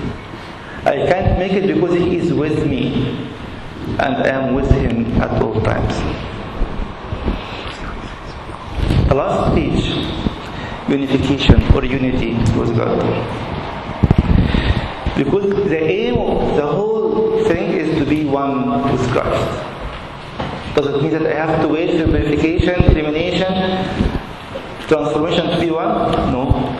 I can't make it because he is with me and I am with him at all times. The last stage, unification or unity with God. Because the aim of the whole thing is to be one with Christ. Does it mean that I have to wait for purification, illumination, transformation to be one? No.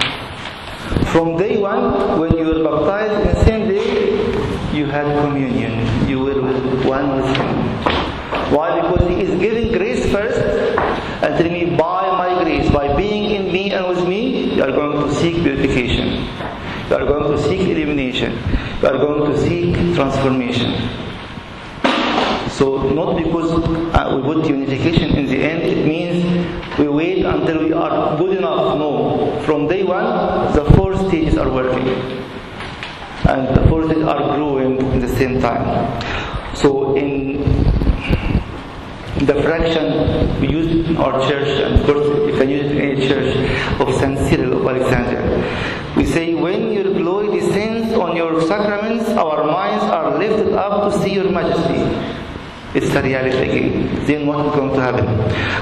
From day one, when you were baptized the same day, you had communion. You with one Him. Why? Because He is giving grace first and telling me, by my grace, by being in me and with me, you are going to seek purification. You are going to seek illumination. You are going to seek transformation. So not because uh, we put unification in the end, it means we wait until we are good enough. No. From day one, the four stages are working. And the forces are growing in the same time. So in the fraction we use in our church, and of course you can use it in any church of St. Cyril of Alexandria. We say, when your glory descends on your sacraments, our minds are lifted up to see your majesty. It's the reality again. Then what is going to happen?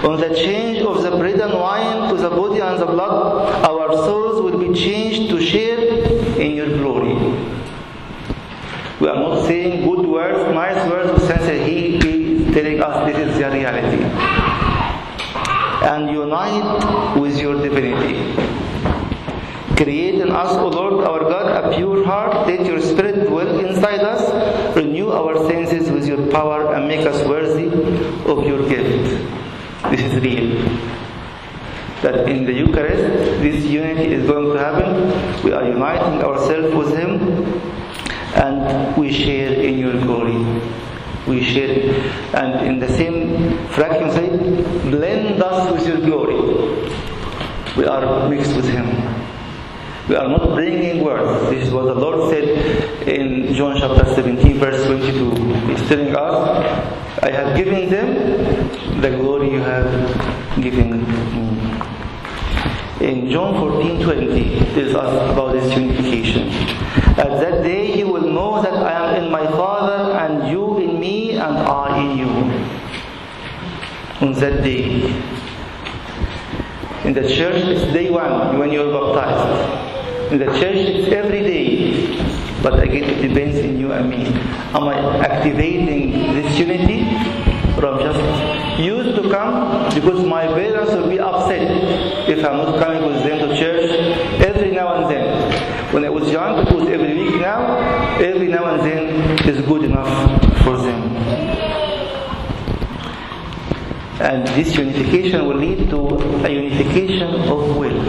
On the change of the bread and wine to the body and the blood, our souls will be changed to share in your glory. We are not saying good words, nice words of sense. He is telling us this is the reality. And unite with your divinity. Create in us, O Lord our God, a pure heart. Let your spirit dwell inside us. Renew our senses with your power and make us worthy of your gift. This is real. That in the Eucharist, this unity is going to happen. We are uniting ourselves with Him and we share in your glory. We share, and in the same say, blend us with your glory. We are mixed with Him. We are not bringing words. This is what the Lord said in John chapter 17, verse 22. He's telling us, I have given them the glory you have given me. In John 14, 20, tells us about this unification. At that day you will know that I am in my Father, and you in me, and I in you. On that day. In the church, it's day one when you're baptized. In the church, it's every day. But again, it depends on you and me. Am I activating this unity? Or I'm just used to come because my parents will be upset if I'm not coming with them to church every now and then. When I was young, it was every week now. every now and then is good enough for them. And this unification will lead to a unification of will.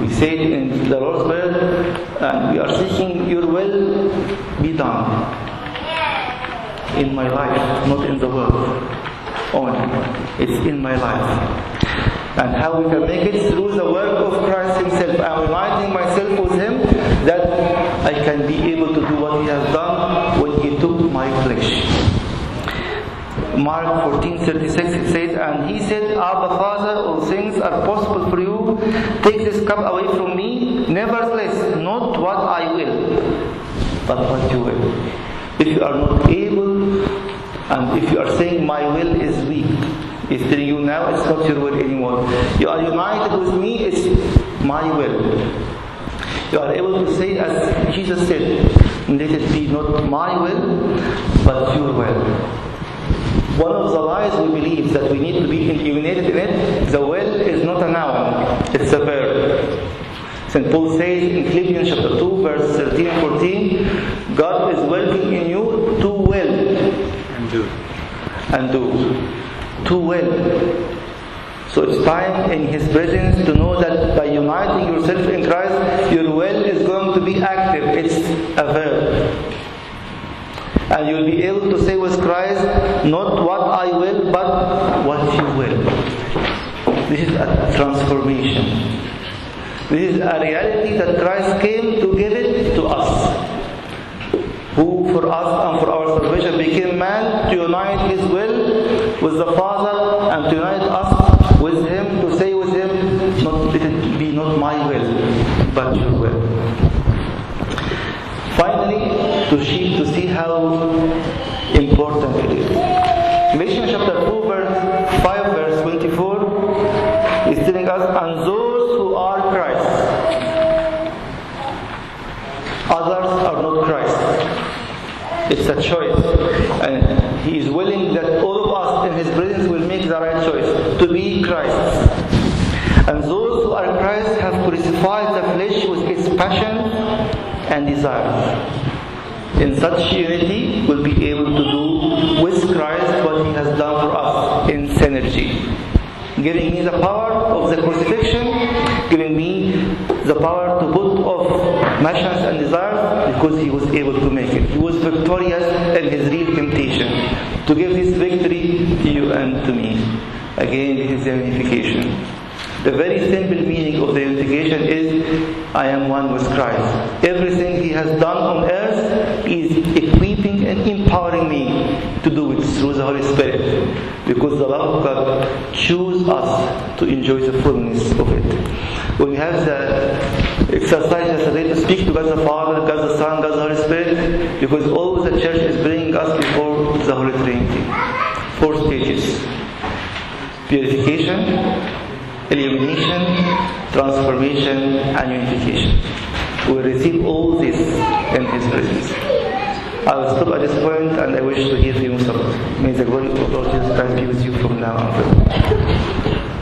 We say in the Lord's Prayer, and we are seeking your will be done in my life, not in the world only. It's in my life. And how we can make it through the work of Christ Himself. I'm reminding myself with Him that I can be able to do what He has done when He took my flesh. Mark 14:36 it says, and he said, Abba Father, all things are possible for you. Take this cup away from me. Nevertheless, not what I will, but what you will. If you are not able, and if you are saying my will is weak, it's telling you now it's not your will anymore. You are united with me, it's my will. You are able to say, as Jesus said, let it be not my will, but your will. One of the lies we believe that we need to be united in it, the will is not a noun, it's a verb. St. Paul says in Philippians chapter 2, verse 13 and 14, God is working in you to will. And do. And do. To will. So it's time in His presence to know that by uniting yourself in Christ, your will is going to be active. It's a verb. And you'll be able to say with Christ, not what I will, but what you will. This is a transformation. This is a reality that Christ came to give it to us. Who for us and for our salvation became man to unite his will with the Father and to unite us with him, to say with him, not, let it be not my will, but your will. Finally, to see, to see how important it is. Galatians chapter 2, verse 5, verse 24 is telling us, and those who are Christ, others are not Christ. It's a choice. And He is willing that all of us in His presence will make the right choice to be Christ. And those who are Christ have crucified the flesh with its passion and desires. In such unity, we'll be able to do with Christ what He has done for us in synergy. Giving me the power of the crucifixion, giving me the power passions and desires because He was able to make it. He was victorious in His real temptation to give His victory to you and to me. Again, his is unification. The very simple meaning of the unification is I am one with Christ. Everything He has done on earth is equipping and empowering me to do it through the Holy Spirit. Because the love of God chooses us to enjoy the fullness of it. When we have the exercise yesterday to speak to God the Father, God the Son, God the Holy Spirit, because always the church is bringing us before the Holy Trinity. Four stages. Purification, illumination, transformation, and unification. We receive all this in His presence. I will stop at this point and I wish to hear from you. May the glory of Lord Jesus Christ be with you from now on.